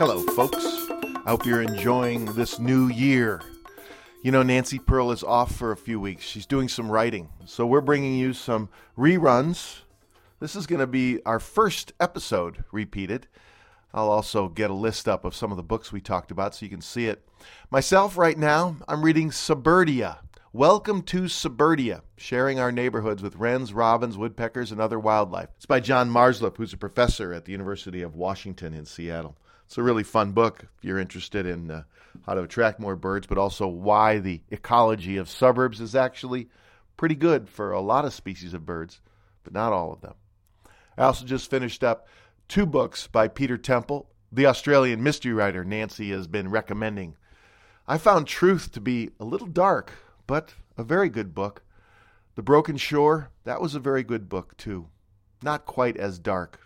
Hello, folks. I hope you're enjoying this new year. You know, Nancy Pearl is off for a few weeks. She's doing some writing. So we're bringing you some reruns. This is going to be our first episode repeated. I'll also get a list up of some of the books we talked about so you can see it. Myself, right now, I'm reading Subirdia. Welcome to Subirdia, sharing our neighborhoods with wrens, robins, woodpeckers, and other wildlife. It's by John Marzluff, who's a professor at the University of Washington in Seattle. It's a really fun book if you're interested in uh, how to attract more birds, but also why the ecology of suburbs is actually pretty good for a lot of species of birds, but not all of them. I also just finished up two books by Peter Temple, the Australian mystery writer Nancy has been recommending. I found Truth to be a little dark, but a very good book. The Broken Shore, that was a very good book too. Not quite as dark,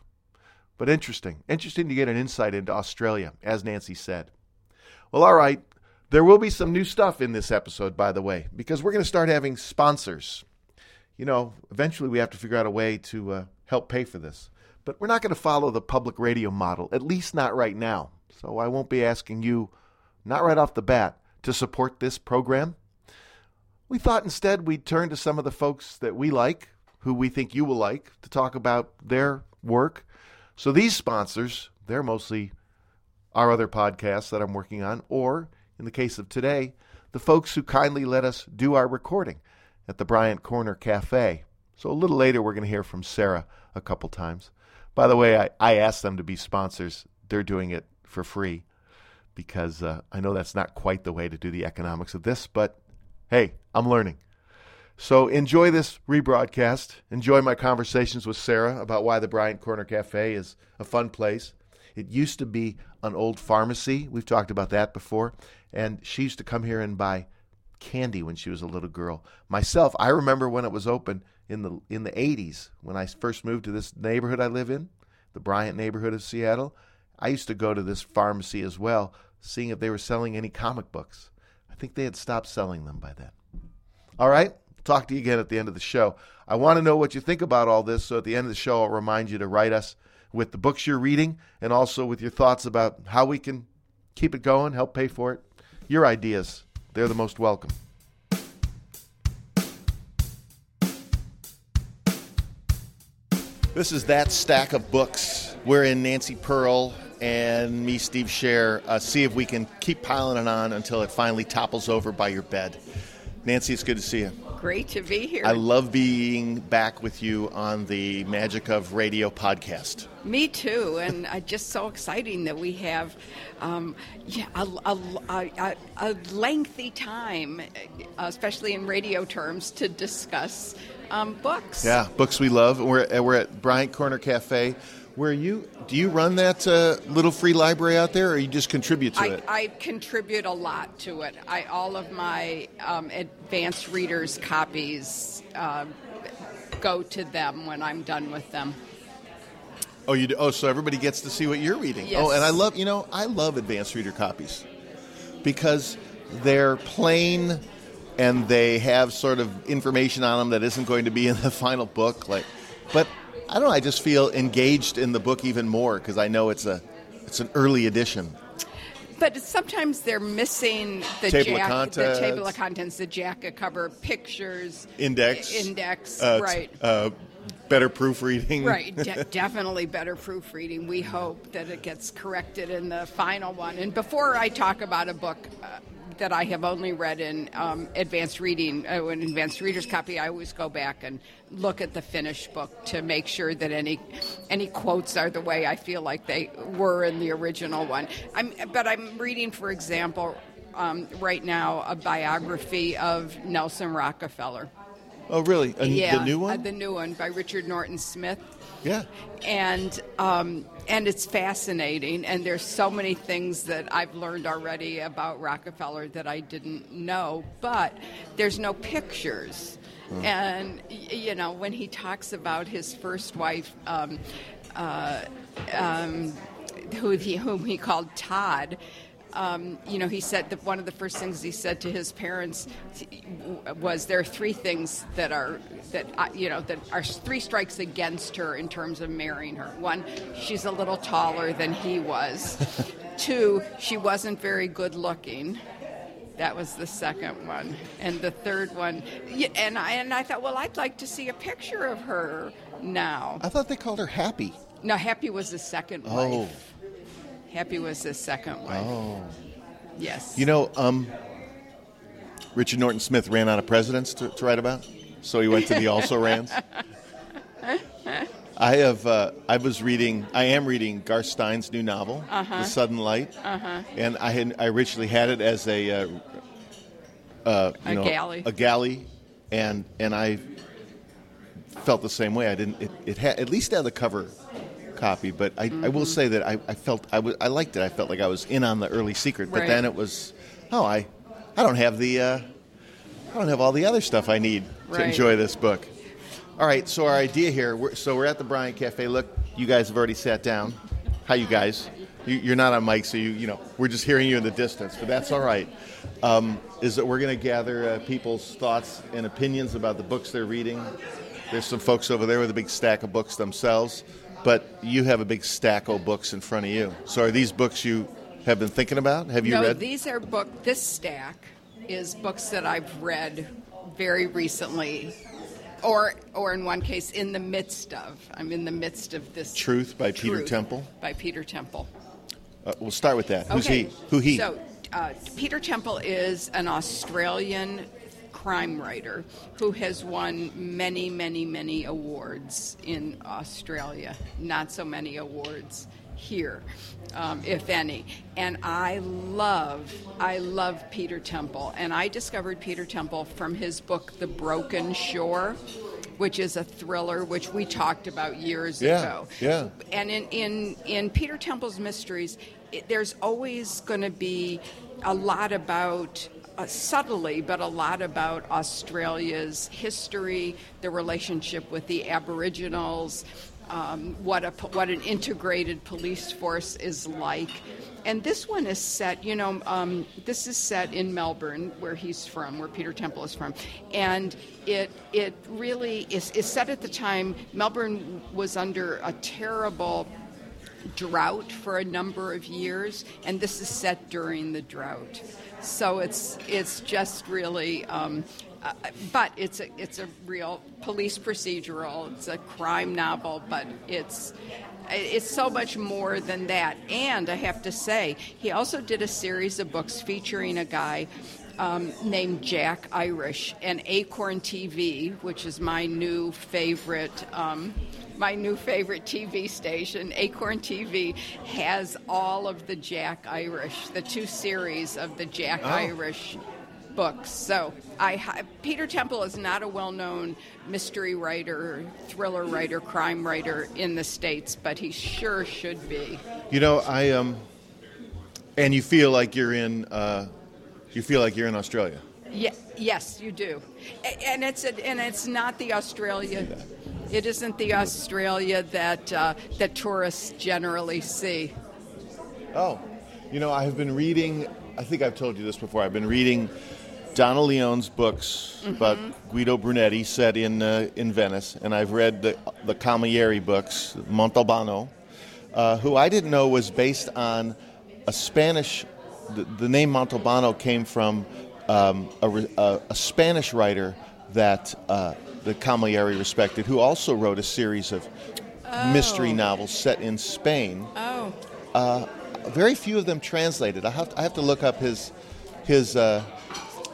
but interesting. Interesting to get an insight into Australia, as Nancy said. Well, all right. There will be some new stuff in this episode, by the way, because we're going to start having sponsors. You know, eventually we have to figure out a way to uh, help pay for this. But we're not going to follow the public radio model, at least not right now. So I won't be asking you, not right off the bat, to support this program. We thought instead we'd turn to some of the folks that we like, who we think you will like, to talk about their work. So these sponsors, they're mostly our other podcasts that I'm working on, or in the case of today, the folks who kindly let us do our recording at the Bryant Corner Cafe. So a little later, we're going to hear from Sarah a couple times. By the way, I, I asked them to be sponsors. They're doing it for free because uh, I know that's not quite the way to do the economics of this, but hey, I'm learning. So enjoy this rebroadcast. Enjoy my conversations with Sarah about why the Bryant Corner Cafe is a fun place. It used to be an old pharmacy. We've talked about that before. And she used to come here and buy candy when she was a little girl. Myself, I remember when it was open in the in the 80s when I first moved to this neighborhood I live in, the Bryant neighborhood of Seattle. I used to go to this pharmacy as well, seeing if they were selling any comic books. I think they had stopped selling them by then. All right, talk to you again at the end of the show. I want to know what you think about all this, so at the end of the show, I'll remind you to write us with the books you're reading and also with your thoughts about how we can keep it going, help pay for it. Your ideas, they're the most welcome. This is that stack of books wherein Nancy Pearl and me, Steve Scher, uh, see if we can keep piling it on until it finally topples over by your bed. Nancy, it's good to see you. Great to be here. I love being back with you on the Magic of Radio podcast. Me too, and uh, just so exciting that we have um, yeah, a, a, a, a, lengthy time, especially in radio terms, to discuss um, books. Yeah, books we love. We're, we're at Bryant Corner Cafe where you do you run that uh, little free library out there, or you just contribute to I, it? I contribute a lot to it. I all of my um, advanced readers copies uh, go to them when I'm done with them. Oh, you do? Oh, so everybody gets to see what you're reading. Yes. Oh, and I love you know I love advanced reader copies because they're plain and they have sort of information on them that isn't going to be in the final book. Like, but I don't know. I just feel engaged in the book even more because I know it's a it's an early edition. But sometimes they're missing the table jack, of contents, the table of contents, the jacket cover, pictures, index, index, uh, right. Uh, better proofreading. Right, De- definitely better proofreading. We hope that it gets corrected in the final one. And before I talk about a book, uh, that I have only read in um, advanced reading, uh, an advanced reader's copy, I always go back and look at the finished book to make sure that any any quotes are the way I feel like they were in the original one. I'm, but I'm reading, for example, um, right now a biography of Nelson Rockefeller. Oh, really? A, yeah, the new one? Uh, the new one by Richard Norton Smith. Yeah. And um, and it's fascinating. And there's so many things that I've learned already about Rockefeller that I didn't know. But there's no pictures. Hmm. And you know when he talks about his first wife, um, uh, um, who he, whom he called Todd um, you know, he said that one of the first things he said to his parents was, "There are three things that are that you know that are three strikes against her in terms of marrying her. One, she's a little taller than he was." Two, she wasn't very good looking. That was the second one, and the third one, and I and I thought, well, I'd like to see a picture of her now. I thought they called her Happy. No, Happy was the second Oh. Happy was the second wife. Oh. Yes. You know, um, Richard Norton Smith ran out of presidents to, to write about, so he went to the also rans. I have. Uh, I was reading. I am reading Garth Stein's new novel, Uh-huh. The Sudden Light, uh-huh. and I had. I originally had it as a. Uh, uh, you A know, galley. A galley, and and I felt the same way. I didn't. It, it had at least had the cover copy, but I, I Mm-hmm. will say that I, I felt I liked it. I felt like I was in on the early secret, but Right. then it was, oh, I I don't have the uh, I don't have all the other stuff I need to enjoy this book. All right, so our idea here. We're, so we're at the Bryant Cafe. Look, you guys have already sat down. Hi, you guys. You, you're not on mic, so you you know we're just hearing you in the distance, but that's all right. Um, is that we're going to gather uh, people's thoughts and opinions about the books they're reading. There's some folks over there with a big stack of books themselves, but you have a big stack of books in front of you. So are these books you have been thinking about? Have you no, read? these are book. This stack is books that I've read very recently, or or in one case, in the midst of. I'm in the midst of this. Truth by Peter Truth Temple. By Peter Temple. Uh, we'll start with that. Who's okay. he? Who he? So, uh, Peter Temple is an Australian crime writer who has won many, many, many awards in Australia. Not so many awards here, um, if any. And I love, I love Peter Temple. And I discovered Peter Temple from his book, The Broken Shore. Which is a thriller, which we talked about years Yeah, ago yeah. and in, in, in Peter Temple's mysteries, it, there's always going to be a lot about, uh, subtly, but a lot about Australia's history, the relationship with the Aboriginals, um, what, a, what an integrated police force is like. And this one is set, you know, um, this is set in Melbourne, where he's from, where Peter Temple is from. And it, it really is, is set at the time Melbourne was under a terrible drought for a number of years, and this is set during the drought. So it's it's just really, um, uh, but it's a it's a real police procedural. It's a crime novel, but it's it's so much more than that. And I have to say, he also did a series of books featuring a guy um, named Jack Irish and Acorn TV, which is my new favorite. Um, my new favorite TV station, Acorn TV, has all of the Jack Irish, the two series of the Jack Oh. Irish books. So, I Peter Temple is not a well-known mystery writer, thriller writer, crime writer in the states, but he sure should be. You know, I um, and you feel like you're in, uh, you feel like you're in Australia. Ye- yes, you do, and it's a, and it's not the Australia. It isn't the Australia that uh, that tourists generally see. Oh, you know, I have been reading. I think I've told you this before. I've been reading Donna Leon's books about Guido Brunetti, set in uh, in Venice, and I've read the the Camilleri books, Montalbano, uh, who I didn't know was based on a Spanish. The, the name Montalbano came from um, a, a, a Spanish writer that uh, the Camilleri respected, who also wrote a series of mystery novels set in Spain Oh, very few of them translated. I have to, I have to look up his his uh,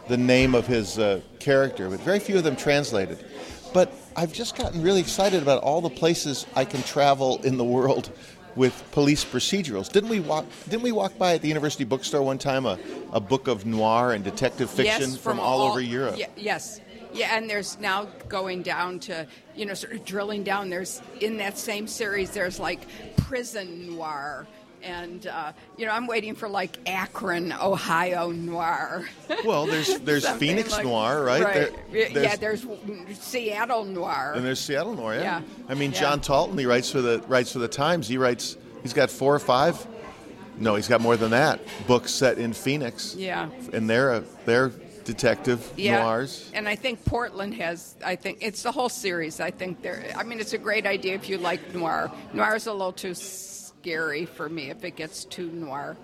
the name of his uh, character, but very few of them translated. But I've just gotten really excited about all the places I can travel in the world with police procedurals. Didn't we walk? Didn't we walk by at the university bookstore one time a, a book of noir and detective fiction yes, from, all, over Europe? Ye- yes. Yeah, and there's now going down to, you know, sort of drilling down. There's in that same series, there's like prison noir. And, uh, you know, I'm waiting for like Akron, Ohio noir. Well, there's there's Phoenix like- noir, right? Right. There- yeah, there's Seattle noir. And there's Seattle Noir, yeah. Yeah. I mean, Yeah. John Talton, he writes for the writes for the Times. He writes. He's got four or five. No, he's got more than that. Books set in Phoenix. Yeah. And they're a, they're detective yeah. noirs. And I think Portland has, I think it's the whole series. I think they're, I mean, it's a great idea if you like noir. Noir is a little too scary for me if it gets too noir.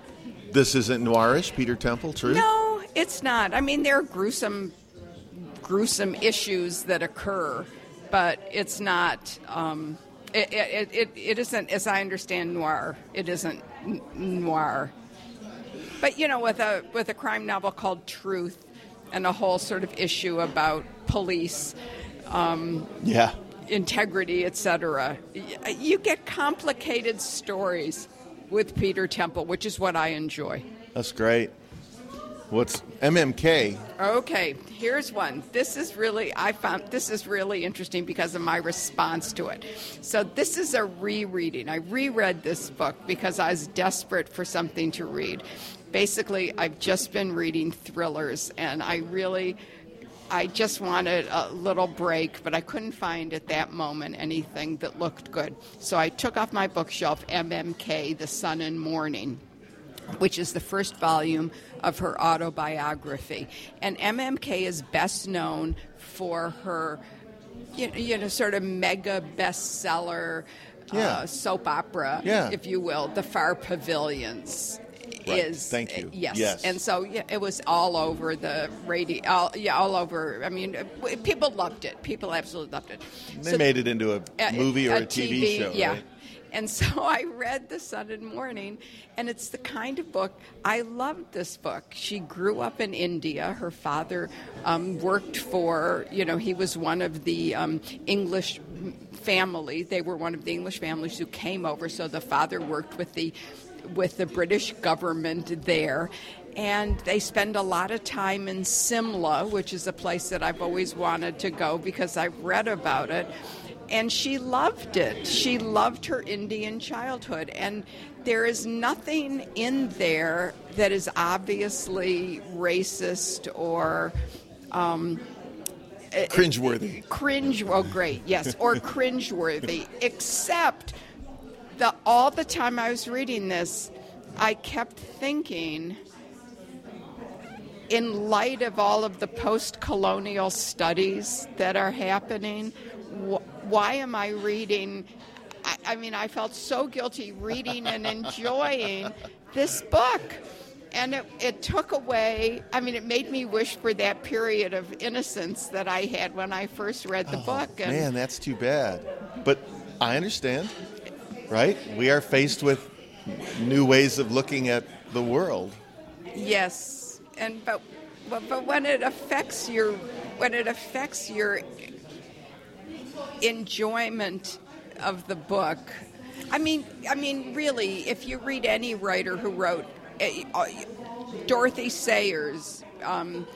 This isn't noirish, Peter Temple, true? No, it's not. I mean, there are gruesome, gruesome issues that occur, but it's not. Um, it, it, it, it isn't, as I understand noir. It isn't n- noir. But you know, with a with a crime novel called Truth, and a whole sort of issue about police. Um, Yeah. integrity, etc. You get complicated stories with Peter Temple, which is what I enjoy. That's great. What's M.M. Kaye? Okay, here's one. This is really I found this is really interesting because of my response to it. So this is a rereading. I reread this book because I was desperate for something to read. Basically, I've just been reading thrillers and I really I just wanted a little break, but I couldn't find at that moment anything that looked good. So I took off my bookshelf M.M. Kaye, The Sun and Morning which is the first volume of her autobiography. And M.M. Kaye is best known for her, you know, sort of mega bestseller Yeah. uh, soap opera, Yeah. if you will, The Far Pavilions. Right. Is Thank you. yes. Yes. and so yeah, it was all over the radio. All, yeah, all over. I mean, uh, people loved it. People absolutely loved it. They So- made it into a a- movie or a, a TV, show, yeah. right? And so I read The Sun and Morning, and it's the kind of book I loved. This book. She grew up in India. Her father um, worked for, you know, he was one of the um, English family. They were one of the English families who came over. So the father worked with the with the British government there. And they spend a lot of time in Simla, which is a place that I've always wanted to go because I've read about it. And she loved it. She loved her Indian childhood. And there is nothing in there that is obviously racist or um, Cringeworthy. cringe well great yes or cringeworthy except the all the time i was reading this i kept thinking in light of all of the post-colonial studies that are happening wh- why am i reading I, I mean i felt so guilty reading and enjoying this book and it, it took away i mean it made me wish for that period of innocence that i had when i first read the oh, book and Man, that's too bad. But I understand, right? We are faced with new ways of looking at the world. yes and but, but when it affects your when it affects your enjoyment of the book i mean i mean really if you read any writer who wrote uh, dorothy sayers um,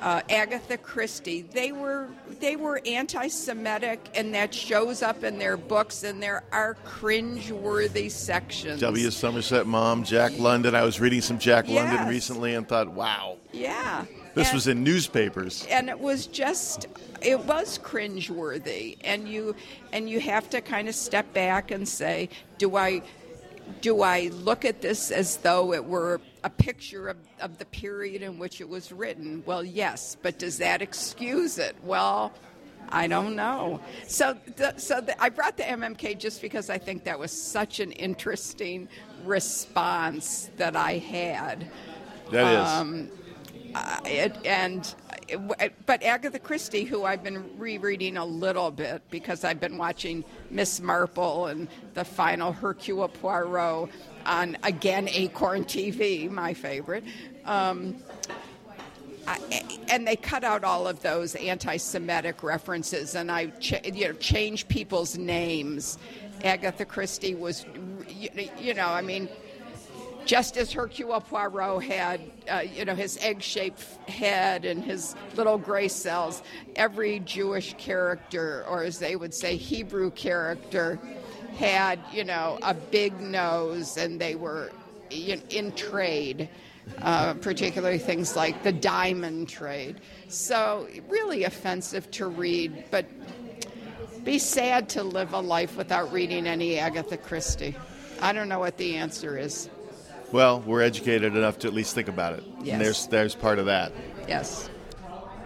uh, Agatha Christie. They were they were anti-Semitic, and that shows up in their books. And there are cringe-worthy sections. W. Somerset Maugham, Jack London. I was reading some Jack London recently and thought, wow, Yeah, this And- was in newspapers. and it was just it was cringeworthy and you and you have to kind of step back and say do i do i look at this as though it were a picture of, of the period in which it was written well yes but does that excuse it well I don't know. So, the, so the, I brought the M.M. Kaye just because I think that was such an interesting response that I had. That is. Um, uh, it, and but Agatha Christie, who I've been rereading a little bit because I've been watching Miss Marple and the final Hercule Poirot on again Acorn TV, my favorite. Um, I, and they cut out all of those anti-Semitic references, and I ch- you know changed people's names. Agatha Christie was, you, you know, I mean, just as Hercule Poirot had, uh, you know, his egg-shaped head and his little gray cells, every Jewish character, or as they would say, Hebrew character, had, you know, a big nose, and they were in, in trade. Uh, particularly things like the diamond trade. So, really offensive to read, but be sad to live a life without reading any Agatha Christie. I don't know what the answer is. Well, we're educated enough to at least think about it. Yes. And there's there's part of that. Yes.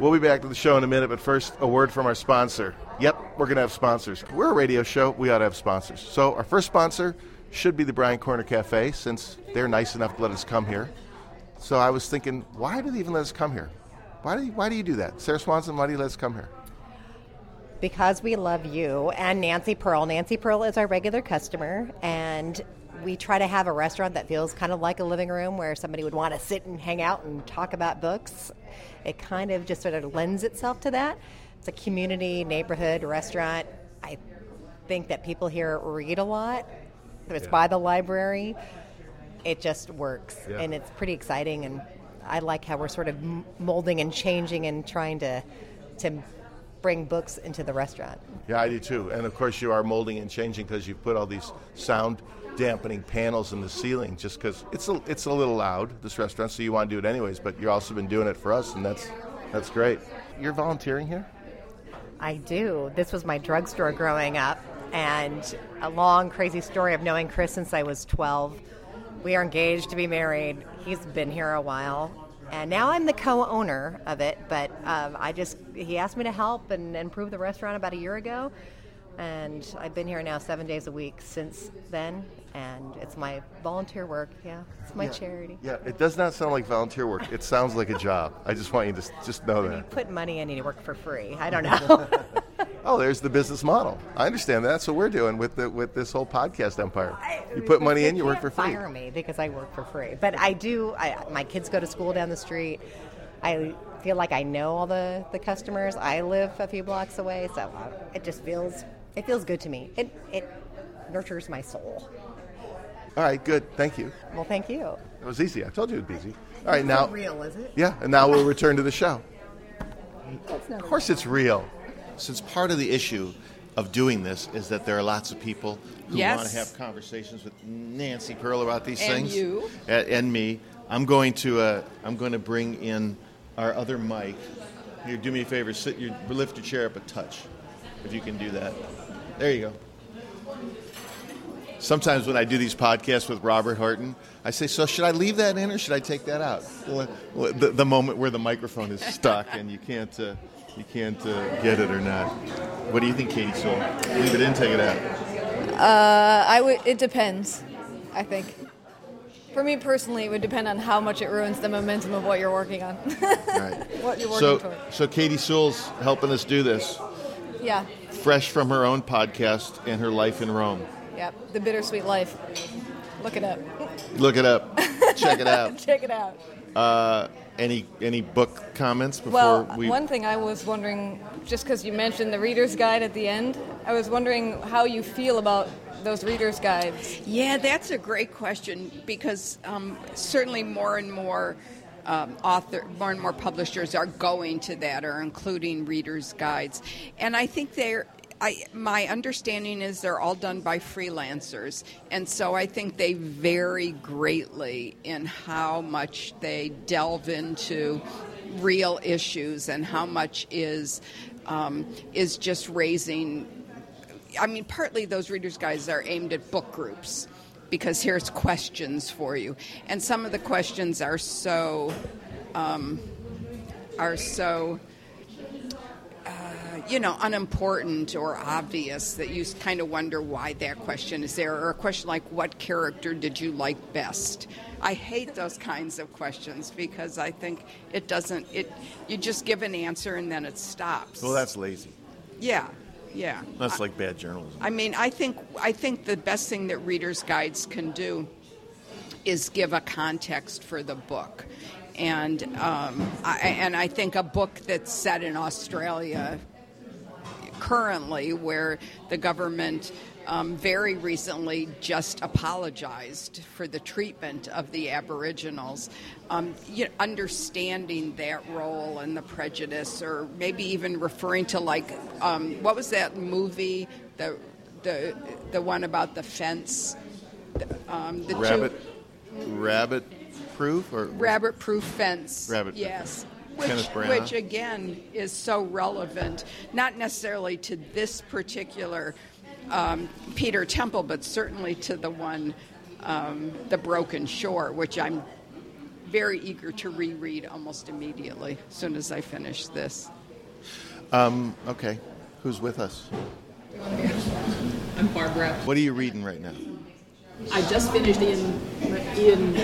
We'll be back to the show in a minute, but first, a word from our sponsor. Yep, we're going to have sponsors. We're a radio show. We ought to have sponsors. So, our first sponsor should be the Bryant Corner Cafe since they're nice enough to let us come here. So I was thinking, why do they even let us come here? Why do you, why do you do that? Sarah Swanson, why do you let us come here? Because we love you and Nancy Pearl. Nancy Pearl is our regular customer, and we try to have a restaurant that feels kind of like a living room where somebody would want to sit and hang out and talk about books. It kind of just sort of lends itself to that. It's a community, neighborhood restaurant. I think that people here read a lot. It's Yeah. by the library. It just works, Yeah. and it's pretty exciting. And I like how we're sort of molding and changing and trying to to bring books into the restaurant. Yeah, I do too. And of course, you are molding and changing because you've put all these sound dampening panels in the ceiling just because it's a, it's a little loud, this restaurant, so you want to do it anyways, but you've also been doing it for us, and that's, that's great. You're volunteering here? I do. This was my drugstore growing up, and a long, crazy story of knowing Chris since I was 12. We are engaged to be married. He's been here a while, and now I'm the co-owner of it. But um, I just he asked me to help and improve the restaurant about a year ago, and I've been here now seven days a week since then. And it's my volunteer work. Yeah, it's my charity. Yeah, it does not sound like volunteer work. It sounds like a job. I just want you to just know You that. You put money in and you work for free. I don't know. Oh, there's the business model. I understand that. That's what we're doing with the, with this whole podcast empire. You put money in, you work for free. Fire me because I work for free. But I do. I, my kids go to school down the street. I feel like I know all the, the customers. I live a few blocks away, so uh, it just feels it feels good to me. It it nurtures my soul. All right, good. Thank you. Well, thank you. It was easy. I told you it would be easy. All right, now. real, is it? Yeah, and now we'll return to the show. Of course, it's real. Since part of the issue of doing this is that there are lots of people who Yes. want to have conversations with Nancy Pearl about these things. And things, you. A- and me. I'm going to uh, I'm going to bring in our other mic. Here, do me a favor. Sit your lift your chair up a touch, if you can do that. There you go. Sometimes when I do these podcasts with Robert Horton, I say, "So should I leave that in or should I take that out?" Well, The, the moment where the microphone is stuck and you can't uh, you can't uh, get it or not. What do you think, Katie Sewall? Leave it in, take it out. Uh, I would. It depends. I think. For me personally, it would depend on how much it ruins the momentum of what you're working on. Right. what you're working So, toward. so Katie Sewall's helping us do this, Yeah. fresh from her own podcast and her life in Rome. Yeah. The bittersweet life. Look it up. Look it up, check it out. Check it out. Uh, any any book comments before Well, we? one thing I was wondering, just because you mentioned the reader's guide at the end, I was wondering how you feel about those reader's guides. Yeah, that's a great question because um, certainly more and more um, author, more and more publishers are going to that or including readers' guides, and I think they're. I, my understanding is they're all done by freelancers, and so I think they vary greatly in how much they delve into real issues and how much is um, is just raising I mean, partly those readers' guides are aimed at book groups because here's questions for you, and some of the questions are so um, are so you know unimportant or obvious that you kind of wonder why that question is there, or a question like what character did you like best. I hate those kinds of questions because I think it doesn't. It you just give an answer and then it stops. Well, that's lazy. yeah, yeah. That's like bad journalism. I mean, I think I think the best thing that readers' guides can do is give a context for the book, and um, I, and I think a book that's set in Australia currently, where the government um, very recently just apologized for the treatment of the Aboriginals. Um, you know, understanding that role and the prejudice, or maybe even referring to like um, what was that movie the the the one about the fence. Um, the two- Rabbit, rabbit proof or rabbit proof fence. Rabbit. Yes. Which, which again is so relevant, not necessarily to this particular um, Peter Temple, but certainly to the one, um, The Broken Shore, which I'm very eager to reread almost immediately as soon as I finish this. Um, okay, who's with us? I'm Barbara. What are you reading right now? I just finished Ian Ian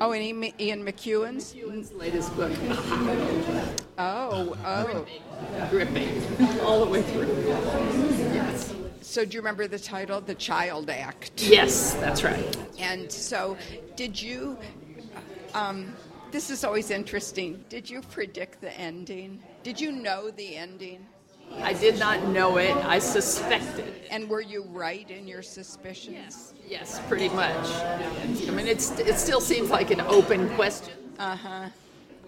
Oh, and Ian, Ian McEwan's? Ewan's latest book. Oh, oh. Gripping all the way through. Yes. So do you remember the title? The Child Act. Yes, that's right. And so, did you? Um, this is always interesting. Did you predict the ending? Did you know the ending? I did not know it. I suspected. And were you right in your suspicions? Yes, yes, pretty much. I mean, it's it still seems like an open question. Uh huh.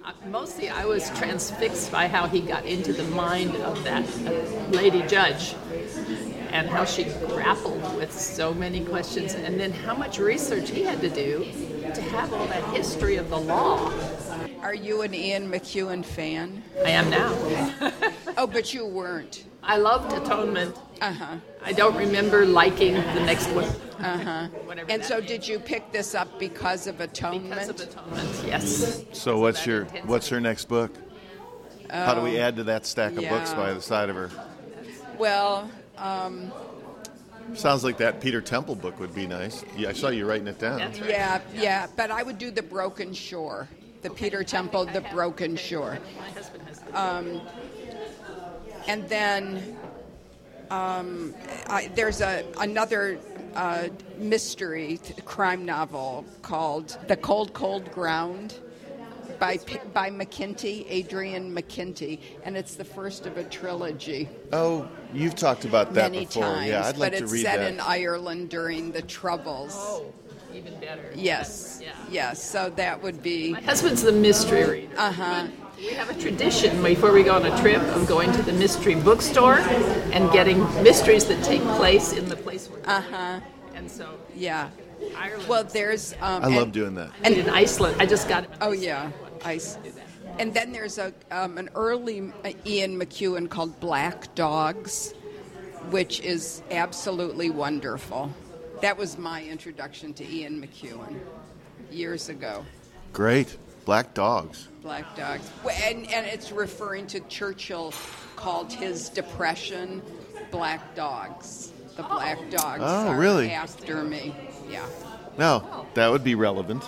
Uh, Mostly, I was transfixed by how he got into the mind of that lady judge, and how she grappled with so many questions, and then how much research he had to do to have all that history of the law. Are you an Ian McEwan fan? I am now. Oh, but you weren't. I loved Atonement. Uh huh. I don't remember liking the next one. Uh huh. And so, means. did you pick this up because of atonement? Because of Atonement, yes. So what's your intensity. what's her next book? How do we add to that stack of books by the side of her? well, um, Sounds like that Peter Temple book would be nice. Yeah, I saw you writing it down. Right. yeah, yeah. But I would do the Broken Shore, the Peter Temple, the Broken Shore. My husband has and then um, I, there's a another uh, mystery th- crime novel called The Cold Cold Ground by P- by McKinty, Adrian McKinty, and it's the first of a trilogy. Oh, you've talked about that many before. times, yeah, I'd like to read that. but it's set in Ireland during the Troubles. Oh, even better. Yes, Yeah. yes. So that would be My husband's the mystery reader. uh huh. We have a tradition before we go on a trip of going to the mystery bookstore and getting mysteries that take place in the place where. Uh huh. And so Yeah. Ireland. Well, there's. Um, I love and- doing that. and in Iceland, I just got it. Oh yeah, ice. And then there's a um, an early uh, Ian McEwan called Black Dogs, which is absolutely wonderful. That was my introduction to Ian McEwan years ago. Great. Black Dogs. Black Dogs, and and it's referring to Churchill called his depression Black Dogs. The Black oh. Dogs Oh, are really? after me. Yeah. No, oh. that would be relevant.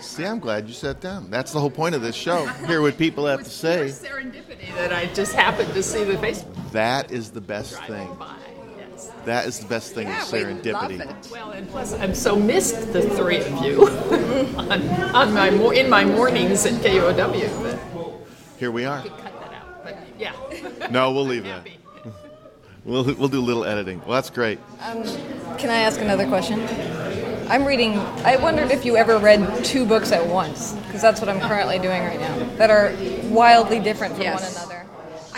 See, I'm glad you sat down. That's the whole point of this show. Hear what people have to say. serendipity that I just happened to see the Facebook That is the best driving thing. by. Yes. That is the best thing Yeah, is serendipity. love it. Well, and plus, I'm so missed the three of you on, on my mor- in my mornings at KUOW. But Here we are. cut that out. But yeah, No, we'll leave that. We'll, we'll do a little editing. Well, that's great. Um, can I ask another question? I'm reading. I wondered if you ever read two books at once, because that's what I'm currently doing right now, that are wildly different from Yes. one another.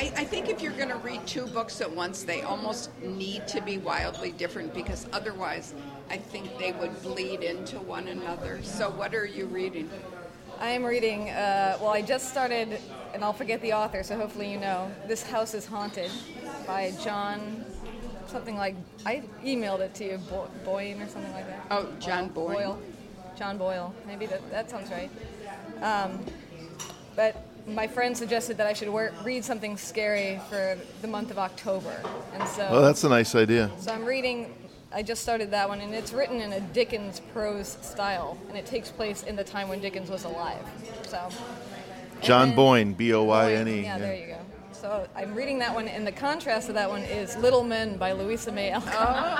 I, I think if you're going to read two books at once, they almost need to be wildly different because otherwise, I think they would bleed into one another. So, what are you reading? I am reading. Uh, well, I just started, and I'll forget the author, so hopefully you know. This House is Haunted by John. Something like I emailed it to you, Bo- Boyne or something like that. Oh, John Boyne. Boyle. John Boyle. Maybe that, that sounds right. Um, but my friend suggested that I should wor- read something scary for the month of October, and so Well, that's a nice idea. so I'm reading. I just started that one, and it's written in a Dickens prose style, and it takes place in the time when Dickens was alive. So. John then- Boyne, B O Y N Boyne, E. Yeah, there you go. So I'm reading that one, and the contrast to that one is Little Men by Louisa May Alcott,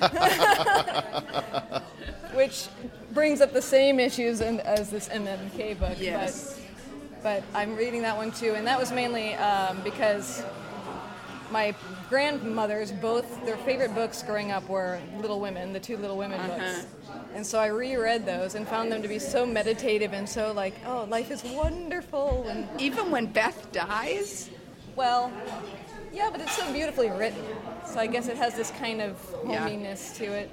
oh. which brings up the same issues in, as this M.M. Kaye book. Yes. But, I'm reading that one too, and that was mainly um, because my grandmothers both their favorite books growing up were Little Women, the two Little Women books. And so I reread those and found them to be so meditative and so like, oh, life is wonderful and Even when Beth dies? well, yeah, but it's so beautifully written. So I guess it has this kind of Yeah. hominess to it.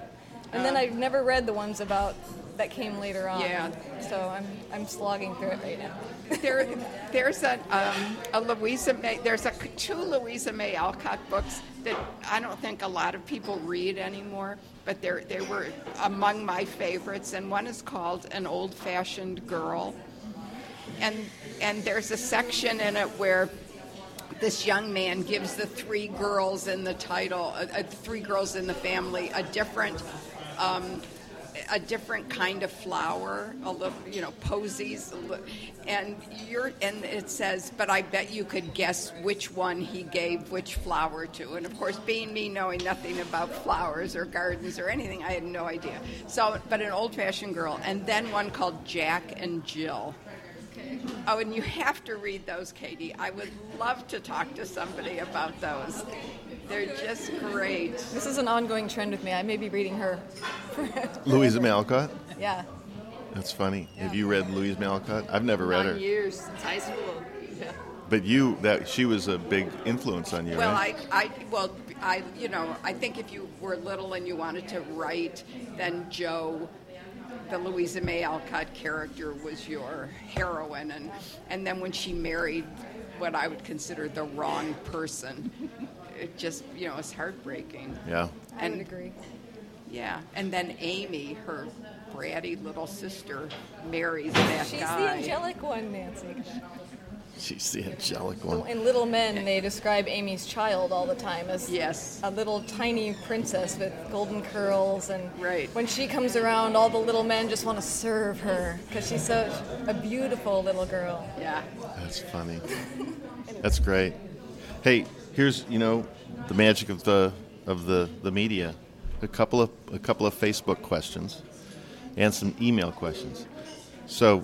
And then I've never read the ones about that came later on. Yeah. So I'm I'm slogging through it right now. There, there's a, um, a Louisa May, there's a, two Louisa May Alcott books that I don't think a lot of people read anymore, but they're, they were among my favorites, and one is called An Old Fashioned Girl. And, and there's a section in it where this young man gives the three girls in the title, uh, uh, three girls in the family, a different um, a different kind of flower, a little, you know, posies, a li- and you're, and it says, but I bet you could guess which one he gave which flower to. And of course, being me, knowing nothing about flowers or gardens or anything, I had no idea. So, but an old-fashioned girl, and then one called Jack and Jill. Oh, and you have to read those, Katie. I would love to talk to somebody about those. They're just great. This is an ongoing trend with me. I may be reading her. Louisa Malcott. yeah. That's funny. Have you read Louise Malcott? I've never read Nine her. years since high school. Yeah. But you, that she was a big influence on you, Well, right? I, I, well, I, you know, I think if you were little and you wanted to write, then Jo, the Louisa May Alcott character, was your heroine, and and then when she married what I would consider the wrong person, it just, you know, was heartbreaking. yeah. I would And- agree. Yeah, and then Amy, her bratty little sister, marries that She's guy. the angelic one, Nancy. She's the angelic one. In Little Men, they describe Amy's child all the time as Yes. a little tiny princess with golden curls, and Right. when she comes around, all the little men just want to serve her because she's such a beautiful little girl. Yeah. That's funny. That's great. Hey, here's you know the magic of the of the the media. A couple of a couple of Facebook questions and some email questions. So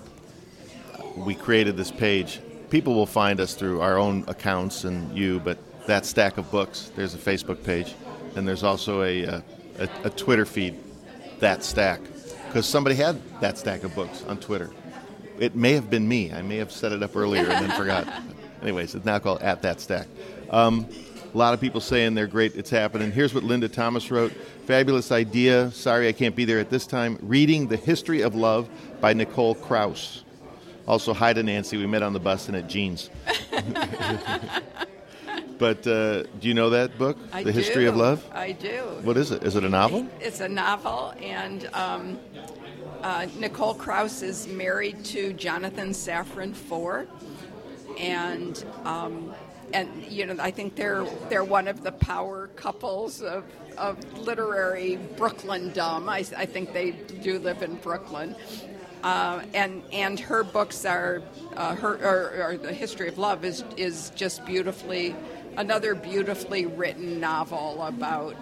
we created this page. People will find us through our own accounts and you, but that stack of books. There's a Facebook page, and there's also a uh, a, a Twitter feed. That stack, because somebody had that stack of books on Twitter. It may have been me. I may have set it up earlier and then forgot. Anyways, it's now called at that stack. Um, a lot of people saying they're great. It's happening. Here's what Linda Thomas wrote: Fabulous idea. Sorry I can't be there at this time. Reading the History of Love by Nicole Krauss. Also, hi to Nancy. We met on the bus and at Jeans. but uh, do you know that book, I The History of. Love? I do. What is it? Is it a novel? It's a novel, and um, uh, Nicole Krauss is married to Jonathan Safran Foer, and um, and you know I think they're they're one of the power couples of, of literary Brooklyndom. I, I think they do live in Brooklyn. Uh, and and her books are uh, her or, or the history of love is is just beautifully another beautifully written novel about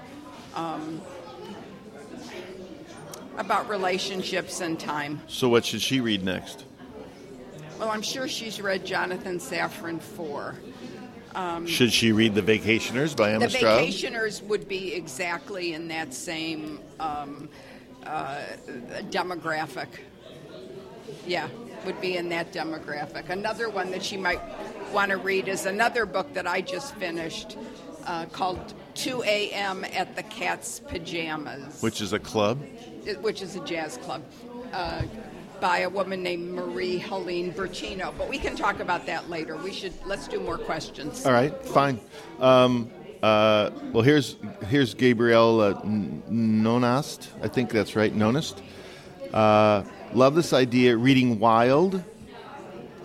about relationships and time. So, what should she read next? Well, I'm sure she's read Jonathan Safran Foer. Should she read The Vacationers by Emma The Straub? Vacationers would be exactly in that same um, uh, demographic. Yeah, would be in that demographic. Another one that she might want to read is another book that I just finished uh, called 2 a.m. at the Cat's Pajamas. Which is a club. it- which is a jazz club, uh, by a woman named Marie Helene Bertino. But we can talk about that later. We should let's do more questions. All right, fine. Um, uh, well, here's here's Gabrielle uh, Nonast. I think that's right, Nonast. Uh, love this idea. Reading Wild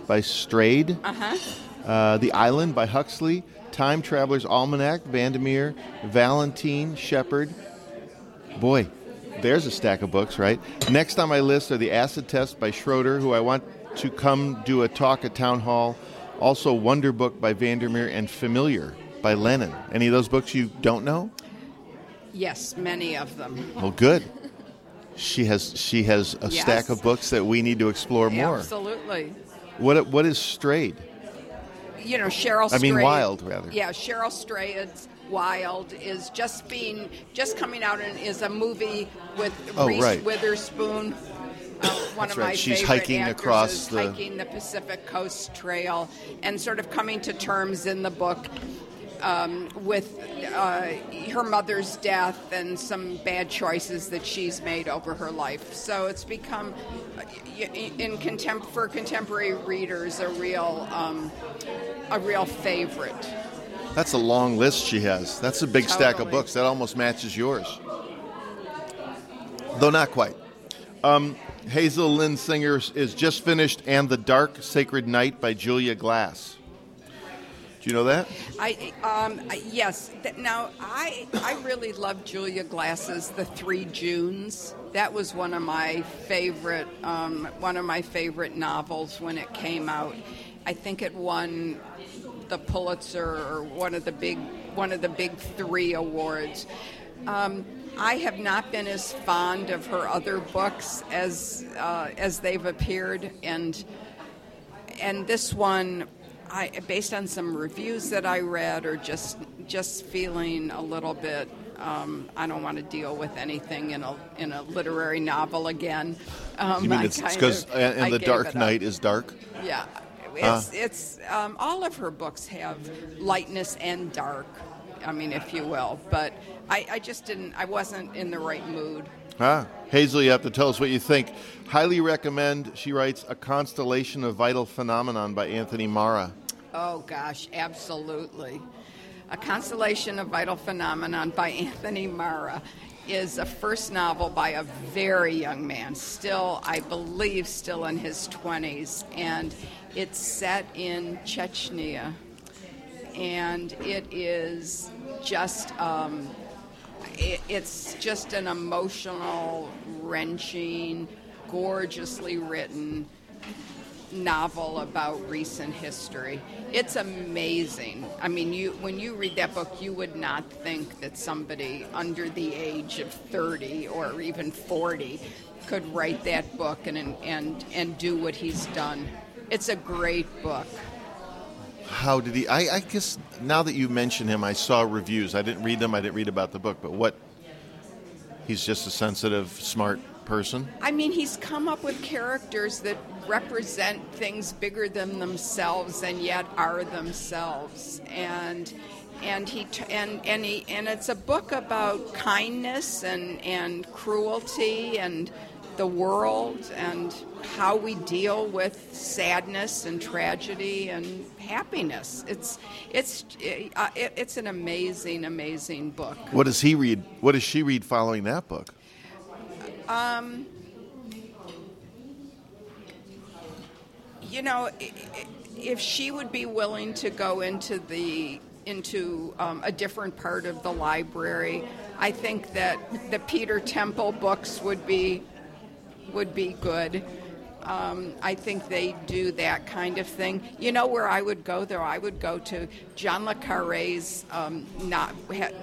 by Strayed. Uh-huh. the Island by Huxley. Time Traveler's Almanac, Vandermeer, Valentine, Shepard. Boy, there's a stack of books, right? Next on my list are The Acid Test by Schroeder, who I want to come do a talk at Town Hall. Also, Wonder Book by Vandermeer and Familiar by Lennon. Any of those books you don't know? Yes, many of them. Well, good. She has she has a Yes. stack of books that we need to explore more. Absolutely. What what is Strayed? You know, Cheryl. I mean, Wild, rather. Yeah, Cheryl Strayed's Wild is just being just coming out and is a movie with Oh, Reese right. Witherspoon. Uh, one That's of my right. She's favorite hiking across the- hiking the Pacific Coast Trail, and sort of coming to terms in the book um, with uh, her mother's death and some bad choices that she's made over her life. So it's become, in contem- for contemporary readers, a real, um, a real favorite. That's a long list she has. That's a big stack of books. That almost matches yours. Though not quite. Um, Hazel Lynn Singer is just finished, and The Dark Sacred Night by Julia Glass. Do you know that? I um, yes. Now I I really love Julia Glass's The Three Junes. That was one of my favorite um, one of my favorite novels when it came out. I think it won the Pulitzer or one of the big one of the big three awards. Um, I have not been as fond of her other books as uh, as they've appeared, and and this one, I based on some reviews that I read, or just just feeling a little bit. Um, I don't want to deal with anything in a in a literary novel again. Um, You mean I it's because of- and, the Dark. Knight is dark? Yeah, it's it's um, all of her books have lightness and dark. I mean, if you will, but I, I just didn't. I wasn't in the right mood. Ah, Hazel, you have to tell us what you think. Highly recommend, she writes, A Constellation of Vital Phenomenon by Anthony Marra. Oh gosh, absolutely. A Constellation of Vital Phenomenon by Anthony Marra is a first novel by a very young man, still, I believe, still in his 20s, and it's set in Chechnya. And it is just, um, it, it's just an emotional, wrenching, gorgeously written novel about recent history. It's amazing. I mean, you when you read that book, you would not think that somebody under the age of 30 or even 40 could write that book and and and do what he's done. It's a great book. How did he? I, I guess now that you mention him, I saw reviews. I didn't read them, I didn't read about the book, but what? He's just a sensitive, smart person. I mean, he's come up with characters that represent things bigger than themselves and yet are themselves. And and he and and he and it's a book about kindness and and cruelty and the world and how we deal with sadness and tragedy and happiness. It's it's uh, it, it's an amazing amazing book. What does he read? What does she read following that book? Um, you know, if she would be willing to go into the into um, a different part of the library, I think that the Peter Temple books would be would be good. Um, I think they do that kind of thing. You know where I would go though? I would go to John le Carre's. Um, not,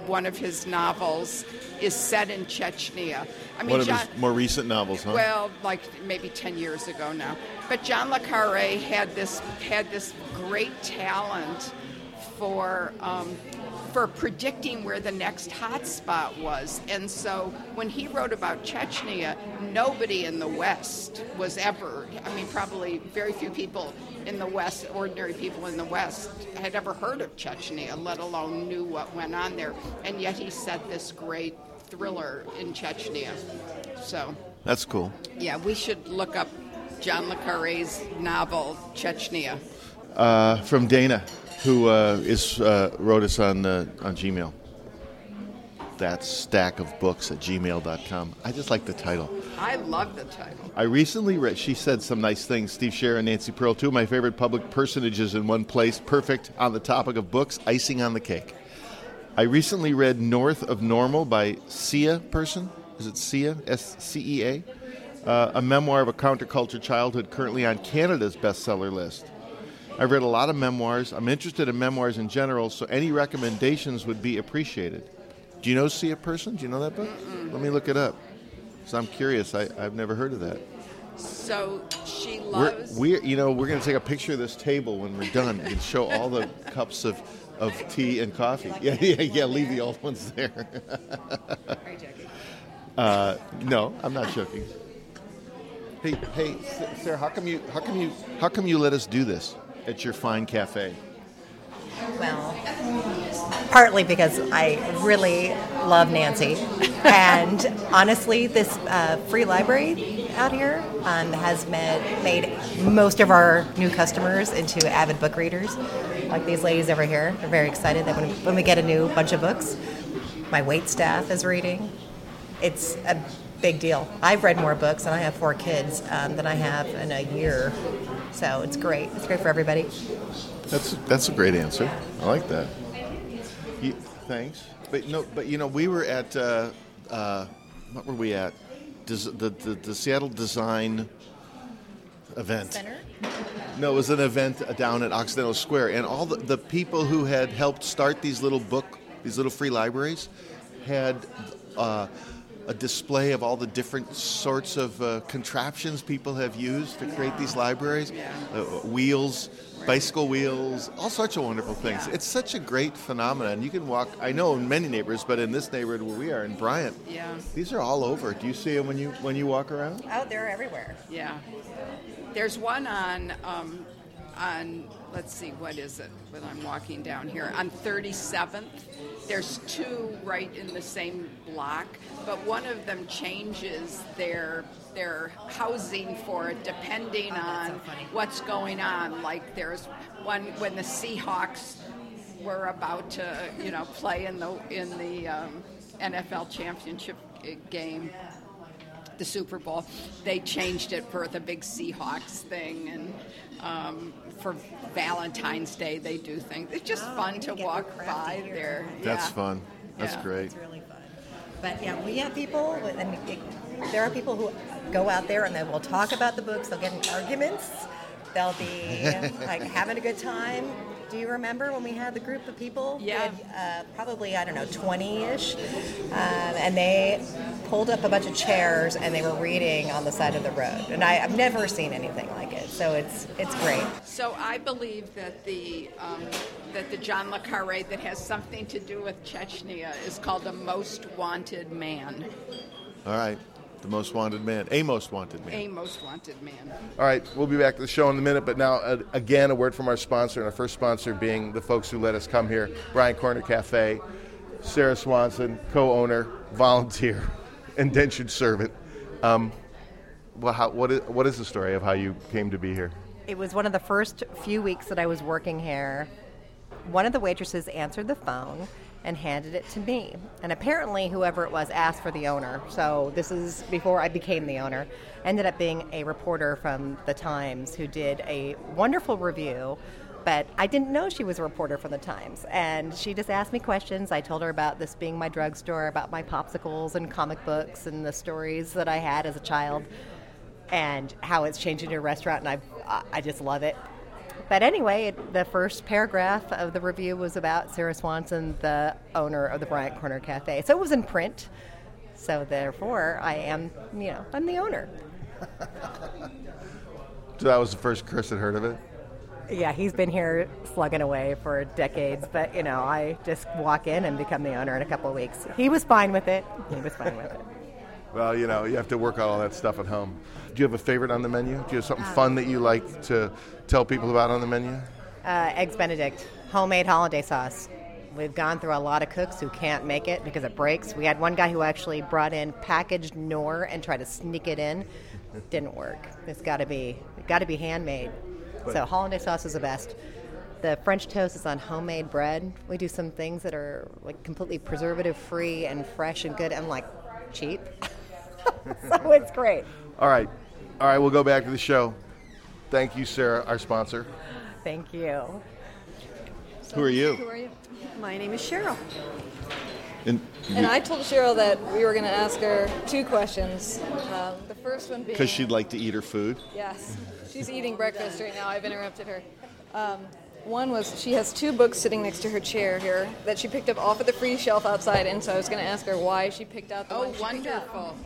one of his novels is set in Chechnya. I mean, One of John, his more recent novels, huh? well, like maybe ten years ago now. But John le Carre had this had this great talent for um, for predicting where the next hot spot was, and so when he wrote about Chechnya, nobody in the West was ever. I mean, probably very few people in the West, ordinary people in the West, had ever heard of Chechnya, let alone knew what went on there. And yet he set this great thriller in Chechnya. So. That's cool. Yeah, we should look up John le Carre's novel Chechnya. Uh, from Dana, who uh, is uh, wrote us on uh, on Gmail. That stack of books at gmail.com. I just like the title. I love the title. I recently read, she said some nice things. Steve Scher and Nancy Pearl, two of my favorite public personages in one place, perfect on the topic of books, icing on the cake. I recently read North of Normal by Cea Person. Is it Sia? S C E A? Uh, a memoir of a counterculture childhood currently on Canada's bestseller list. I've read a lot of memoirs. I'm interested in memoirs in general, so any recommendations would be appreciated. Do you know Cea Person? Do you know that book? Let me look it up. So I'm curious. I, I've never heard of that. So she We're, loves. we're you know we're going to take a picture of this table when we're done and show all the cups of, of tea and coffee. Yeah, yeah, yeah. Leave the old ones there. Are you joking? Uh, no, I'm not joking. Hey, hey, Sarah, how come you how come you how come you let us do this at your fine cafe? Well, partly because I really love Nancy, and honestly, this uh, free library out here um, has made, made most of our new customers into avid book readers. Like these ladies over here, they're very excited that when, when we get a new bunch of books, my wait staff is reading. It's a big deal. I've read more books, and I have four kids um, than I have in a year. So it's great. It's great for everybody. That's that's a great answer. I like that. You, thanks. But no, but you know, we were at uh, uh, what were we at? Des, the, the the Seattle Design event. No, it was an event down at Occidental Square, and all the, the people who had helped start these little book, these little free libraries, had uh, a display of all the different sorts of uh, contraptions people have used to create these libraries, uh, wheels, bicycle wheels, all sorts of wonderful things. It's such a great phenomenon. You can walk. I know in many neighborhoods, but in this neighborhood where we are in Bryant, Yeah. these are all over. Do you see them when you when you walk around? Oh, they're everywhere. Yeah. There's one on um, on let's see what is it when I'm walking down here on 37th. There's two right in the same block, but one of them changes their their housing for it depending on what's going on. Like there's one when the Seahawks were about to you know play in the in the um, NFL championship game the Super Bowl, they changed it for the big Seahawks thing, and um, for Valentine's Day they do things. It's just Oh, fun to walk by here. there. That's Yeah. fun. That's Yeah. great. It's really fun. But yeah, we have people, and it, there are people who go out there and they will talk about the books. They'll get in arguments. They'll be like having a good time. Do you remember when we had the group of people? Yeah. had, uh, probably I don't know, twenty-ish, um, and they pulled up a bunch of chairs and they were reading on the side of the road. And I, I've never seen anything like it. So it's it's great. So I believe that the um, that the John le Carre that has something to do with Chechnya is called a most wanted man, All right. The most wanted man. A most wanted man. a most wanted man. All right, we'll be back to the show in a minute, but now, uh, again, a word from our sponsor, and our first sponsor being the folks who let us come here Bryant Corner Cafe, Sarah Swanson, co owner, volunteer, indentured servant. Um, well, how, what, is, what is the story of how you came to be here? It was one of the first few weeks that I was working here. One of the waitresses answered the phone and handed it to me. And apparently, whoever it was asked for the owner. So, this is before I became the owner. Ended up being a reporter from the Times who did a wonderful review. But I didn't know she was a reporter from the Times. And she just asked me questions. I told her about this being my drugstore, about my popsicles and comic books and the stories that I had as a child and how it's changing your restaurant, and I, I just love it. But anyway, it, the first paragraph of the review was about Sarah Swanson, the owner of the Bryant Corner Cafe. So it was in print. So therefore, I am, you know, I'm the owner. So that was the first Chris had heard of it? Yeah, he's been here slugging away for decades, but you know, I just walk in and become the owner in a couple of weeks. He was fine with it. He was fine with it. Well, you know, you have to work on all that stuff at home. Do you have a favorite on the menu? Do you have something fun that you like to tell people about on the menu? Uh, Eggs Benedict, homemade hollandaise sauce. We've gone through a lot of cooks who can't make it because it breaks. We had one guy who actually brought in packaged Knorr and tried to sneak it in. Didn't work. It's got to be got to be handmade. So hollandaise sauce is the best. The French toast is on homemade bread. We do some things that are like completely preservative free and fresh and good and like cheap. so it's great. All right. All right, we'll go back to the show. Thank you, Sarah, our sponsor. Thank you. Who are you? Who are you? My name is Cheryl. And And I told Cheryl that we were going to ask her two questions. Um, the first one being because she'd like to eat her food. Yes, she's eating breakfast right now. I've interrupted her. Um, one was she has two books sitting next to her chair here that she picked up off of the free shelf outside, and so I was going to ask her why she picked out the Oh, one she wonderful.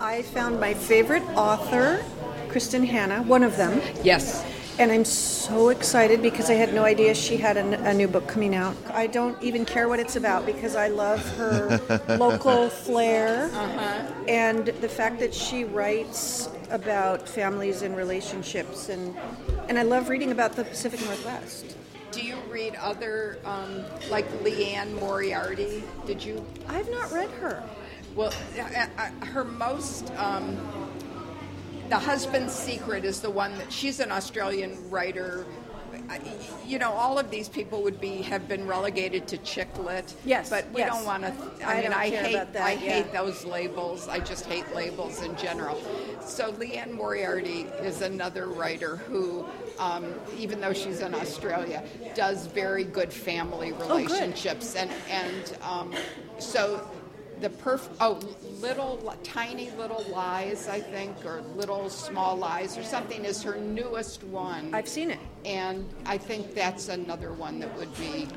I found my favorite author, Kristin Hannah, one of them, Yes. and I'm so excited because I had no idea she had a, n- a new book coming out. I don't even care what it's about because I love her local flair and the fact that she writes about families and relationships, and and I love reading about the Pacific Northwest. Do you read other, um, like Liane Moriarty? Did you? I've not read her. Well, her most. Um, the husband's secret is the one that she's an Australian writer. You know, all of these people would be have been relegated to chick lit. Yes, but we yes. don't want to. I, I mean, I hate. that, I yeah. hate those labels. I just hate labels in general. So Liane Moriarty is another writer who, um, even though she's in Australia, does very good family relationships, and and um, so the perf oh little tiny little lies I think or little small lies or something is her newest one. I've seen it. and I think that's another one that would be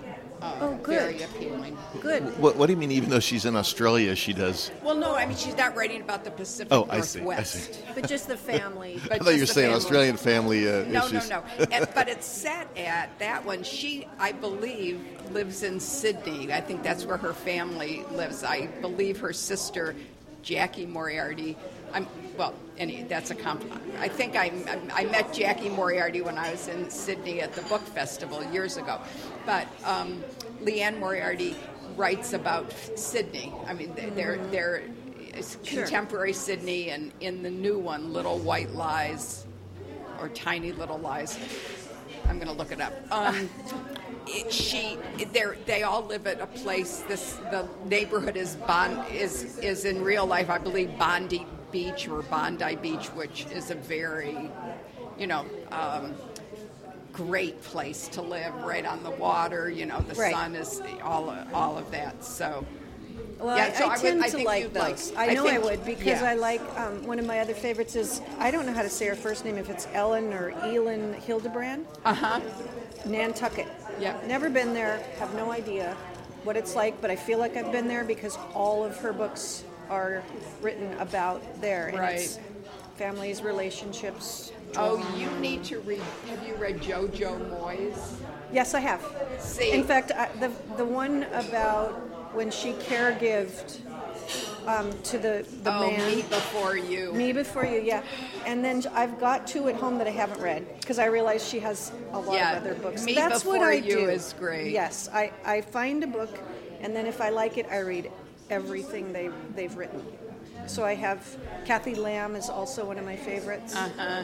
Oh, good. very appealing. Good. What, what do you mean? Even though she's in Australia, she does. Well, no, I mean she's not writing about the Pacific Oh, I see, I Northwest. see. But just the family. But I thought you were saying family. Australian family uh, No, issues. no, no. And, but it's set at that one. She, I believe, lives in Sydney. I think that's where her family lives. I believe her sister, Jackie Moriarty. I'm well. Any that's a compliment. I think I, I met Jackie Moriarty when I was in Sydney at the book festival years ago. But um, Liane Moriarty writes about Sydney. I mean, they're they're it's contemporary Sydney, and in the new one, Little White Lies or Tiny Little Lies. I'm going to look it up. Um, it, she, they they all live at a place. This the neighborhood is Bond is is in real life, I believe, Bondi Beach or Bondi Beach, which is a very, you know. Um, Great place to live, right on the water. You know, the Right. sun is all all of that. So, Well, Yeah, I, so I I would- tend I to like you'd like- those. I I know I think- would because yeah. I like um, one of my other favorites is I don't know how to say her first name if it's Ellen or Elin Hilderbrand. uh huh. Nantucket. Yeah. Never been there. Have no idea what it's like, but I feel like I've been there because all of her books are written about there. And it's Right. families, relationships. Oh, you need to read. Have you read Jojo Moyes? Yes, I have. See. In fact, I, the the one about when she caregived um, to the the oh, man. Me Before You. Me before you, yeah. And then I've got two at home that I haven't read because I realize she has a lot Yeah, of other books. Me That's what Before I You do. is great. Yes, I, I find a book, and then if I like it, I read everything they they've written. So I have Kathy Lamb is also one of my favorites. Uh-huh.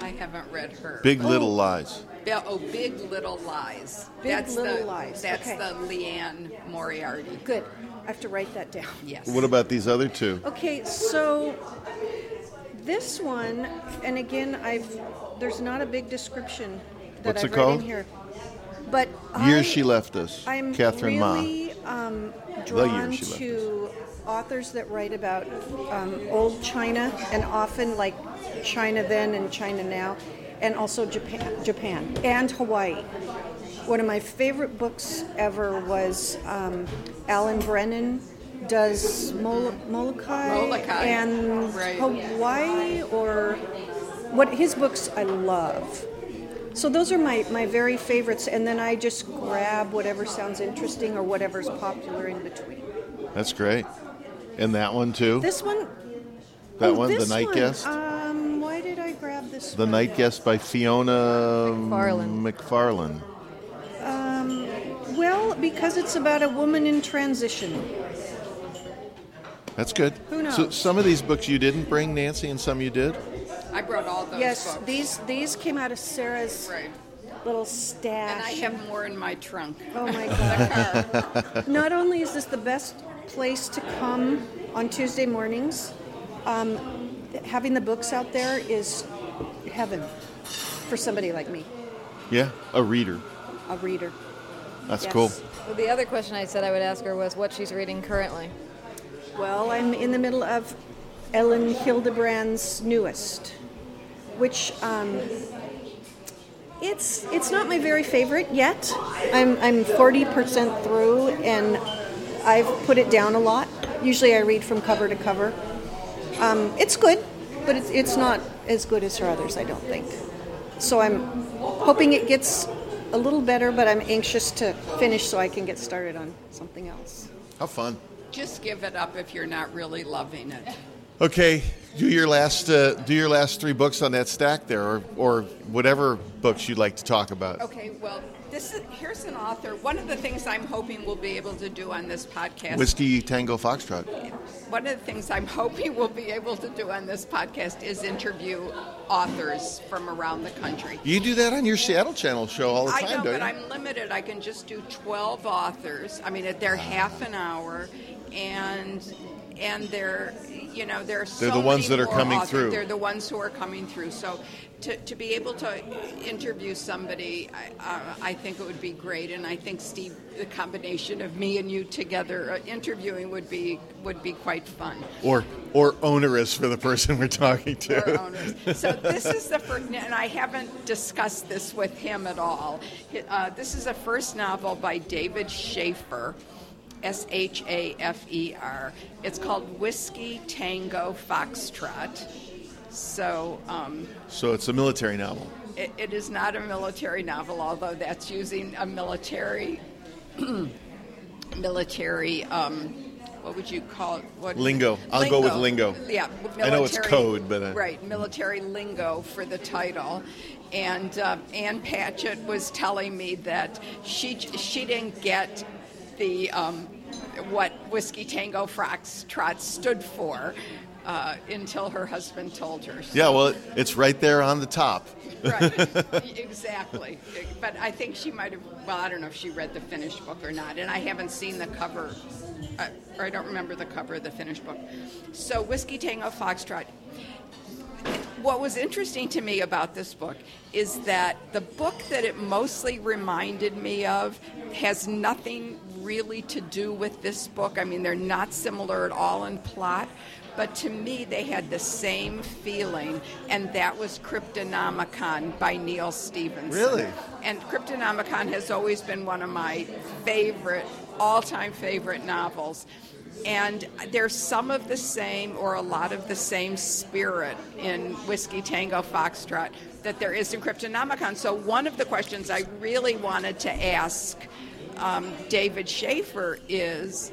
I haven't read her. Big Little Lies. Bi- Oh, Big Little Lies. Big that's Little the, Lies, That's okay. the Liane Moriarty. Good. I have to write that down. Yes. What about these other two? Okay, so this one, and again, I've there's not a big description that What's I've it read called? in here, but Years I, she left us. I'm Kathryn Ma. Really um, drawn to authors that write about um, old China and often like China then and China now, and also Japan, Japan and Hawaii. One of my favorite books ever was um, Alan Brennert does Mol- Molokai, Molokai, and right. Hawaii or what his books I love. So those are my, my very favorites, and then I just grab whatever sounds interesting or whatever's popular in between. That's great. And that one too. This one, that oh, one, The Night one, Guest. Um, why did I grab this? the one? Night Guest by Fiona McFarlane. McFarlane. Well, because it's about a woman in transition. That's good. Who knows? So some of these books you didn't bring, Nancy, and some you did. I brought all those yes, books. these these came out of Sarah's Right. little And stash. I have more in my trunk. Oh my God. Not only is this the best place to come on Tuesday mornings, um, having the books out there is heaven for somebody like me, Yeah, a reader. a reader. That's Yes. cool. Well, the other question I said I would ask her was what she's reading currently. Well, I'm in the middle of Ellen Hilderbrand's newest, which um, it's it's not my very favorite yet. I'm I'm 40% through, and I've put it down a lot. Usually, I read from cover to cover. Um, it's good, but it's it's not as good as her others. I don't think. So I'm hoping it gets a little better, but I'm anxious to finish so I can get started on something else. How fun. Just give it up if you're not really loving it. Okay, do your last uh, do your last three books on that stack there, or or whatever books you'd like to talk about. Okay, well, this is here's an author. One of the things I'm hoping we'll be able to do on this podcast. Whiskey Tango Foxtrot. One of the things I'm hoping we'll be able to do on this podcast is interview authors from around the country. You do that on your Seattle Channel show all the time, I know, don't but you? I'm limited. I can just do 12 authors. I mean, they're half an hour, and and they're you know there are so They're the ones that are coming authors. through. They're the ones who are coming through. So to, to be able to interview somebody, I, uh, I think it would be great. And I think Steve, the combination of me and you together uh, interviewing would be would be quite fun. Or or onerous for the person we're talking Or to. So this is the first, and I haven't discussed this with him at all. Uh, this is a first novel by David Shafer, S H A F E R. It's called Whiskey Tango Foxtrot. So um, So it's a military novel. it, it is not a military novel, although that's using a military, military. Um, what would you call it? What, Lingo. I'll go with lingo. Yeah, I know it's code, but, uh, right, military lingo for the title. And uh, Ann Patchett was telling me that she she didn't get the um, what whiskey tango foxtrot stood for uh, until her husband told her. So- Yeah, well, it's right there on the top. right, exactly. But I think she might have. Well, I don't know if she read the finished book or not, and I haven't seen the cover, uh, or I don't remember the cover of the finished book. So, Whiskey Tango Foxtrot. What was interesting to me about this book is that the book that it mostly reminded me of has nothing really to do with this book. I mean, they're not similar at all in plot, but to me, they had the same feeling, and that was Cryptonomicon by Neal Stephenson. Really? And Cryptonomicon has always been one of my favorite, all time favorite novels. And there's some of the same, or a lot of the same spirit in Whiskey Tango Foxtrot that there is in Cryptonomicon. So, one of the questions I really wanted to ask um, David Shafer is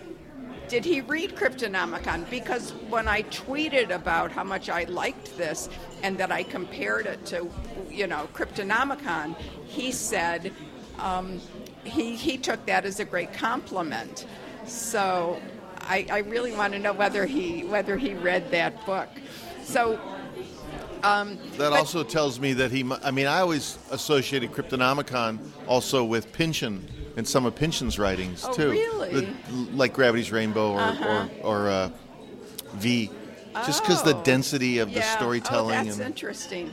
did he read Cryptonomicon? Because when I tweeted about how much I liked this and that I compared it to, you know, Cryptonomicon, he said um, he, he took that as a great compliment. So I, I really want to know whether he whether he read that book. So um, That but- also tells me that he. I mean, I always associated Cryptonomicon also with Pynchon and some of Pynchon's writings Oh, too. really? The- like Gravity's Rainbow or Uh-huh. or, or uh, V. Just because the Oh. density of the Yeah. storytelling Oh, that's and interesting.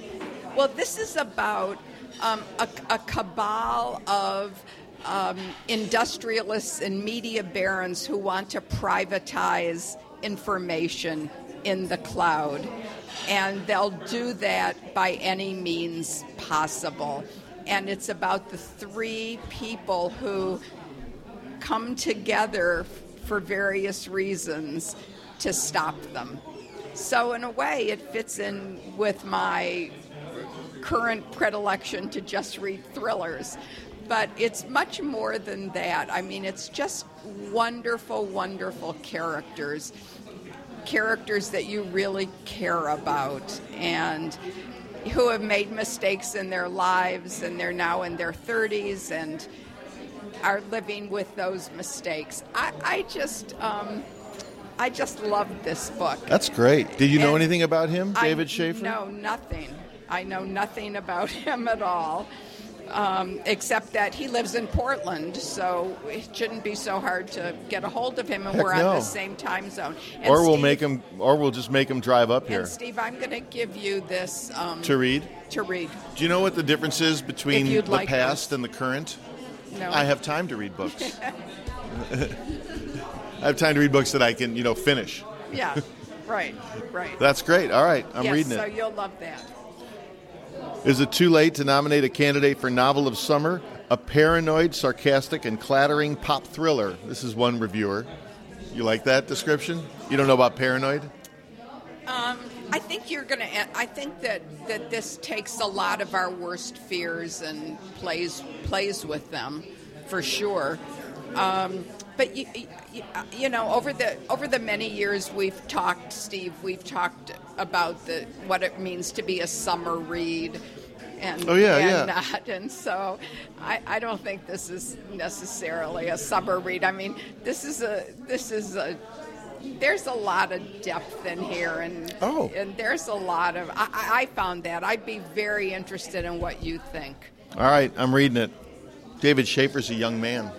Well, this is about um, a, a cabal of um, industrialists and media barons who want to privatize information in the cloud. And they'll do that by any means possible. And it's about the three people who come together for various reasons to stop them. So, in a way, it fits in with my current predilection to just read thrillers. But it's much more than that. I mean, it's just wonderful, wonderful characters. Characters that you really care about and who have made mistakes in their lives and they're now in their 30s and are living with those mistakes. I, I just. Um, I just loved this book. that's great. Did you know anything about him, I David Shafer? No, nothing. I know nothing about him at all, um, except that he lives in Portland, so it shouldn't be so hard to get a hold of him, and Heck we're on the same time zone. And Or we'll Steve- make him, or we'll just make him drive up here And Steve, I'm going to give you this um, to read. to read. Do you know what the difference is between the like past and the current? No, I have time to read books. I have time to read books that I can, you know, finish. Yeah, right, right. That's great. All right, I'm yes, reading it. so you'll love that. Is it too late to nominate a candidate for Novel of Summer? A paranoid, sarcastic, and clattering pop thriller. This is one reviewer. You like that description? You don't know about paranoid? Um, I think you're going to. I think that that this takes a lot of our worst fears and plays plays with them, for sure. Um, but you, you, you know, over the over the many years we've talked, Steve. We've talked about the what it means to be a summer read. And, Oh, yeah, and yeah. not. And so I, I don't think this is necessarily a summer read. I mean, this is a this is a there's a lot of depth in here, and Oh. and there's a lot of. I, I I found that. I'd be very interested in what you think. All right, I'm reading it. David Shafer's a young man.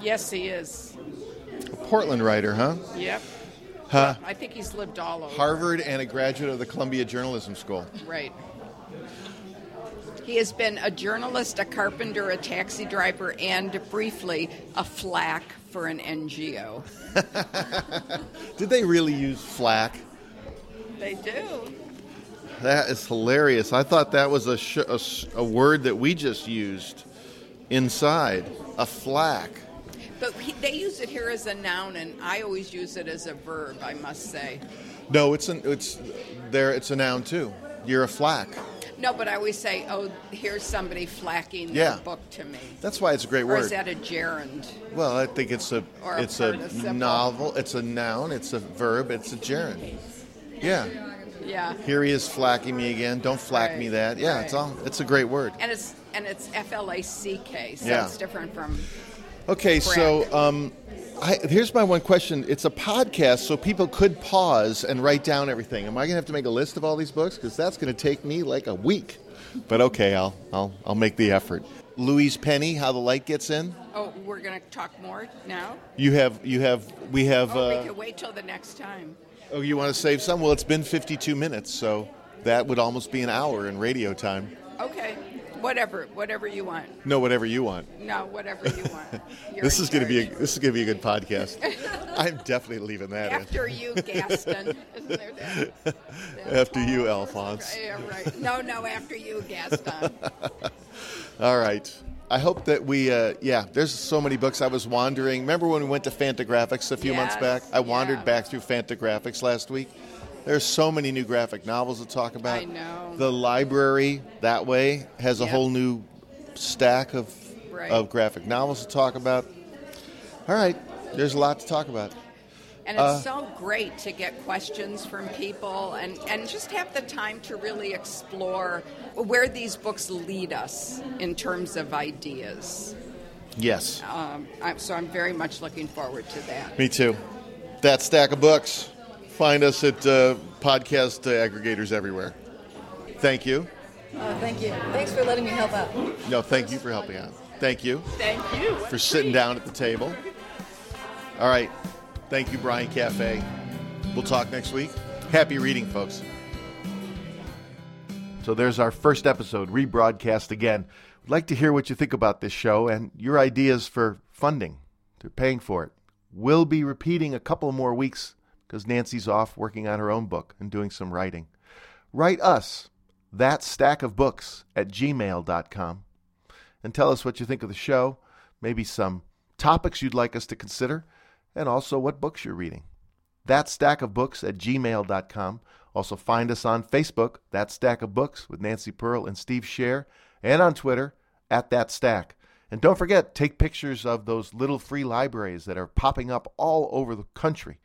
Yes, he is. A Portland writer, huh? Yep. Huh? I think he's lived all over. Harvard and a graduate of the Columbia Journalism School. Right. He has been a journalist, a carpenter, a taxi driver, and briefly a flack for an NGO. Did they really use flack? They do. That is hilarious. I thought that was a, sh- a, s- a word that we just used inside. A flack. But he, they use it here as a noun, and I always use it as a verb, I must say. No, it's an, it's there. It's a noun too. You're a flack. No, but I always say, oh, here's somebody flacking Yeah. their book to me. That's why it's a great Or word. is that a gerund? well, I think it's a Or it's a participle. novel. It's a noun. It's a verb. It's a gerund. Yeah. Yeah. Here he is flacking me again. Don't flack me that. Yeah, it's all. It's a great word. And it's and it's F L A C K, so Yeah. it's different from. Okay, so um, I, here's my one question. It's a podcast, so people could pause and write down everything. Am I going to have to make a list of all these books? Because that's going to take me like a week. But okay, I'll, I'll, I'll make the effort. Louise Penny, How the Light Gets In. Oh, we're going to talk more now. You have, you have, we have. Oh, we Uh, can wait till the next time. oh, you want to save some? Well, it's been 52 minutes, so that would almost be an hour in radio time. Okay, whatever, whatever you want. No, whatever you want. No, whatever you want. This is going to be a, this is going to be a good podcast. I'm definitely leaving that in. after you, Gaston. Isn't there that? After you, Alphonse. Yeah, right. No, no, after you, Gaston. All right. I hope that we, uh, yeah, there's so many books. I was wandering. Remember when we went to Fantagraphics a few months back? I wandered yeah. back through Fantagraphics last week. There's so many new graphic novels to talk about. I know. The library that way has a Yep. whole new stack of Right. of graphic novels to talk about. All right, there's a lot to talk about. And it's Uh, so great to get questions from people and, and just have the time to really explore where these books lead us in terms of ideas. Yes, Um, I'm, so I'm very much looking forward to that. me too. That stack of books. Find us at uh, podcast aggregators everywhere. Thank you. Oh, thank you. Thanks for letting me help out. No, thank you for helping out. Thank you Thank you. for sitting down at the table. All right. Thank you, Bryant Cafe. We'll talk next week. Happy reading, folks. So there's our first episode, rebroadcast again. We'd like to hear what you think about this show and your ideas for funding, to paying for it. We'll be repeating a couple more weeks because Nancy's off working on her own book and doing some writing. Write us, that stack of books at gmail.com and tell us what you think of the show, maybe some topics you'd like us to consider, and also what books you're reading. That stack of books at gmail.com. Also find us on Facebook, That Stack of Books with Nancy Pearl and Steve Scher, and on Twitter at That Stack. And don't forget, take pictures of those little free libraries that are popping up all over the country.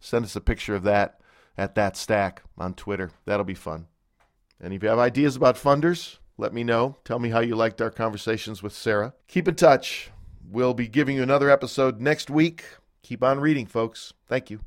Send us a picture of that at That Stack on Twitter. That'll be fun. And if you have ideas about funders, let me know. Tell me how you liked our conversations with Sarah. Keep in touch. We'll be giving you another episode next week. Keep on reading, folks. Thank you.